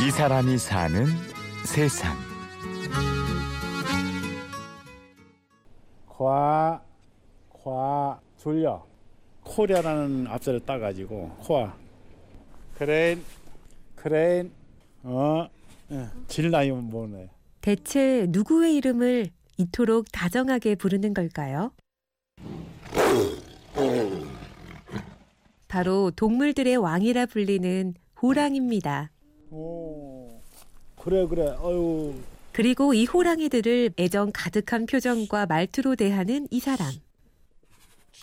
이 사람이 사는 세상. 과, 과, 졸려. 코리아라는 앞자를 따가지고 코아. 크레인, 크레인, 어, 질 나이면 뭐네. 대체 누구의 이름을 이토록 다정하게 부르는 걸까요? 바로 동물들의 왕이라 불리는 호랑입니다. 오, 그래 그래. 어유. 그리고 이 호랑이들을 애정 가득한 표정과 말투로 대하는 이 사람.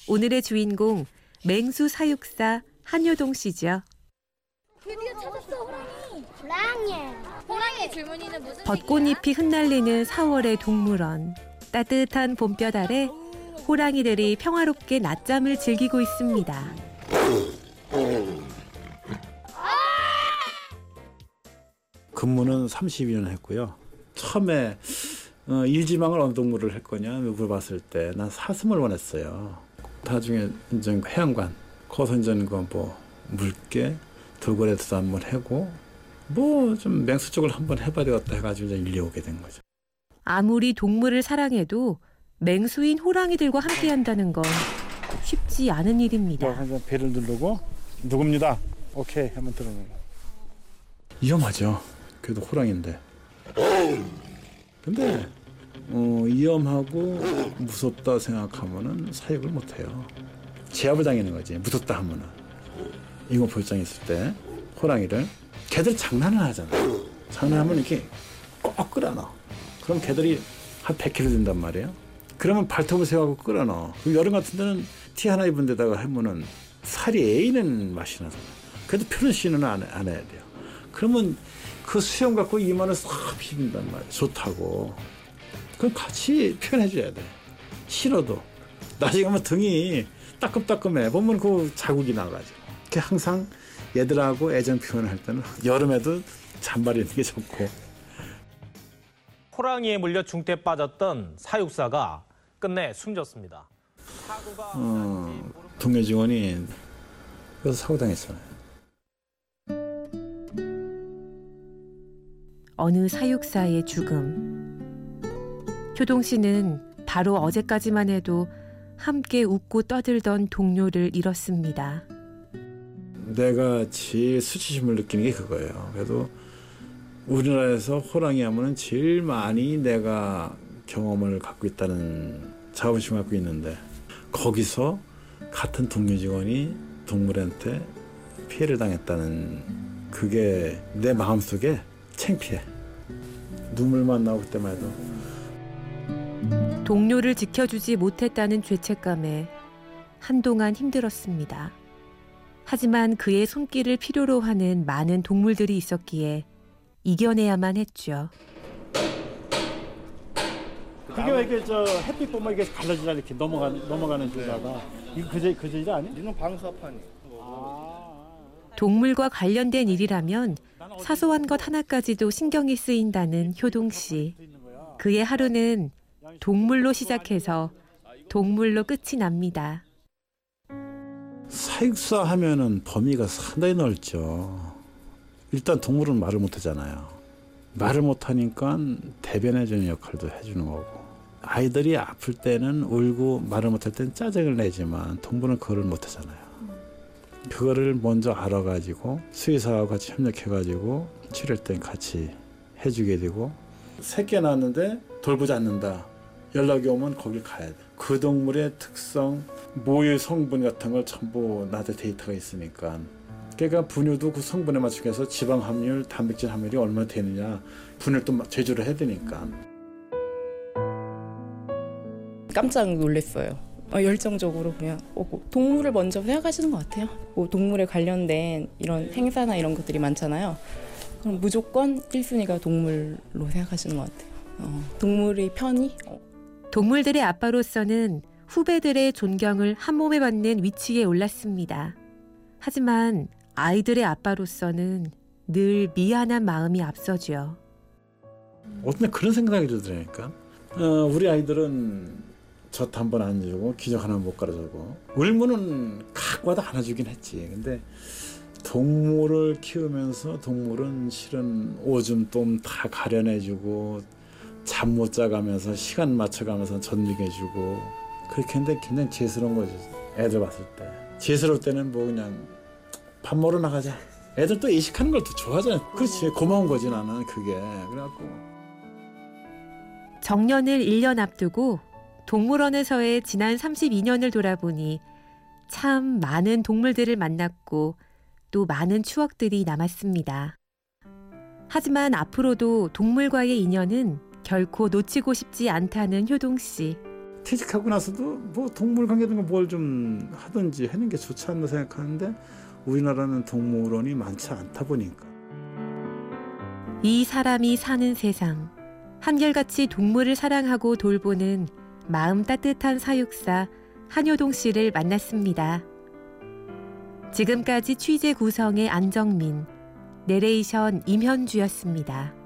오늘의 주인공 맹수 사육사 한효동 씨죠. 드디어 찾았어 호랑이. 호랑이. 호랑이의 줄무늬는 무슨 벚꽃잎이 흩날리는 4월의 동물원. 따뜻한 봄볕 아래 호랑이들이 평화롭게 낮잠을 즐기고 있습니다. 근무는 32년 했고요. 처음에 어, 일지망을 어느 동물을 할 거냐 물어봤을 때 난 사슴을 원했어요. 나중에 이제 해양관 이제 그뭐 물개 돌고래도 한번 해고 뭐 좀 맹수 쪽을 한번 해봐야 되겠다 해가지고 이제 일리 오게 된 거죠. 아무리 동물을 사랑해도 맹수인 호랑이들과 함께한다는 건 쉽지 않은 일입니다. 항상 배를 누르고 누굽니다. 오케이 한번 들어는 위험하죠. 그래도 호랑인데. 근데 어, 위험하고 무섭다 생각하면은 사육을 못해요. 제압을 당하는 거지. 무섭다 하면은 이거 볼장 있을 때 호랑이를 걔들 장난을 하잖아. 장난하면 이렇게 꼭 끌어넣어. 그럼 걔들이 한 100kg 된단 말이에요. 그러면 발톱을 세워갖고 끌어넣어. 여름 같은 데는 티 하나 입은 데다가 하면은 살이 애이는 맛이 나잖아. 그래도 표현 씨는 안, 안 해야 돼요. 그러면 그 수염 갖고 이마를 싹 비빈단 말이야. 좋다고. 그럼 같이 표현해줘야 돼. 싫어도. 나중에 가면 등이 따끔따끔해. 보면 그 자국이 나가지고. 그 항상 얘들하고 애정 표현을 할 때는 여름에도 잔발 입는 게 좋고. 호랑이에 물려 중태에 빠졌던 사육사가 끝내 숨졌습니다. 사고가 어, 동료 직원이 그래서 사고 당했잖아요. 어느 사육사의 죽음. 효동 씨는 바로 어제까지만 해도 함께 웃고 떠들던 동료를 잃었습니다. 내가 제일 수치심을 느끼는 게 그거예요. 그래도 우리나라에서 호랑이 하면은 제일 많이 내가 경험을 갖고 있다는 자부심을 갖고 있는데 거기서 같은 동료 직원이 동물한테 피해를 당했다는 그게 내 마음속에 창피해. 눈물만 나올 때만 해도 동료를 지켜주지 못했다는 죄책감에 한동안 힘들었습니다. 하지만 그의 손길을 필요로 하는 많은 동물들이 있었기에 이겨내야만 했죠. 그게 왜 이렇게 저 햇빛 보면 이게 갈라지다 이렇게 넘어가 넘어가는 줄다가 이거 그제 그제일 아니? 이건 방사판이. 동물과 관련된 일이라면 사소한 것 하나까지도 신경이 쓰인다는 효동 씨. 그의 하루는 동물로 시작해서 동물로 끝이 납니다. 사육사 하면은 범위가 상당히 넓죠. 일단 동물은 말을 못 하잖아요. 말을 못 하니까 대변해 주는 역할도 해 주는 거고. 아이들이 아플 때는 울고 말을 못 할 때는 짜증을 내지만 동물은 그걸 못 하잖아요. 그거를 먼저 알아가지고 수의사하고 같이 협력해가지고 치료할 땐 같이 해주게 되고 새끼 낳았는데 돌보지 않는다. 연락이 오면 거길 가야 돼. 그 동물의 특성, 모유 성분 같은 걸 전부 나한테 데이터가 있으니까. 그러니까 분유도 그 성분에 맞춰서 지방 함유율, 단백질 함유율이 얼마나 되느냐 분유를 또 제조를 해야 되니까. 깜짝 놀랐어요. 어, 열정적으로 그냥 어, 뭐 동물을 먼저 생각하시는 것 같아요. 뭐 동물에 관련된 이런 행사나 이런 것들이 많잖아요. 그럼 무조건 1순위가 동물로 생각하시는 것 같아요. 어, 동물의 편의? 어, 동물들의 아빠로서는 후배들의 존경을 한 몸에 받는 위치에 올랐습니다. 하지만 아이들의 아빠로서는 늘 미안한 마음이 앞서죠. 어떤 날 그런 생각이 들더라니까. 어, 우리 아이들은 젖 한 번 안 주고 기적 하나 못 갈아주고 울면은 각 와도 안아주긴 했지. 근데 동물을 키우면서 동물은 실은 오줌 똥 다 가려내주고 잠 못 자가면서 시간 맞춰가면서 전육해주고 그렇게 했는데 굉장히 죄스러운 거죠. 애들 봤을 때. 죄스러울 때는 뭐 그냥 밥 먹으러 나가자. 애들 또 이식하는 걸더 좋아하잖아요. 그렇지. 고마운 거지 나는 그게. 그래갖고 정년을 1년 앞두고 동물원에서의 지난 32년을 돌아보니 참 많은 동물들을 만났고 또 많은 추억들이 남았습니다. 하지만 앞으로도 동물과의 인연은 결코 놓치고 싶지 않다는 효동 씨. 퇴직하고 나서도 뭐 동물 관계든 뭘 좀 하든지 하는 게 좋지 않나 생각하는데 우리나라는 동물원이 많지 않다 보니까 이 사람이 사는 세상. 한결같이 동물을 사랑하고 돌보는 마음 따뜻한 사육사 한효동 씨를 만났습니다. 지금까지 취재 구성의 안정민, 내레이션 임현주였습니다.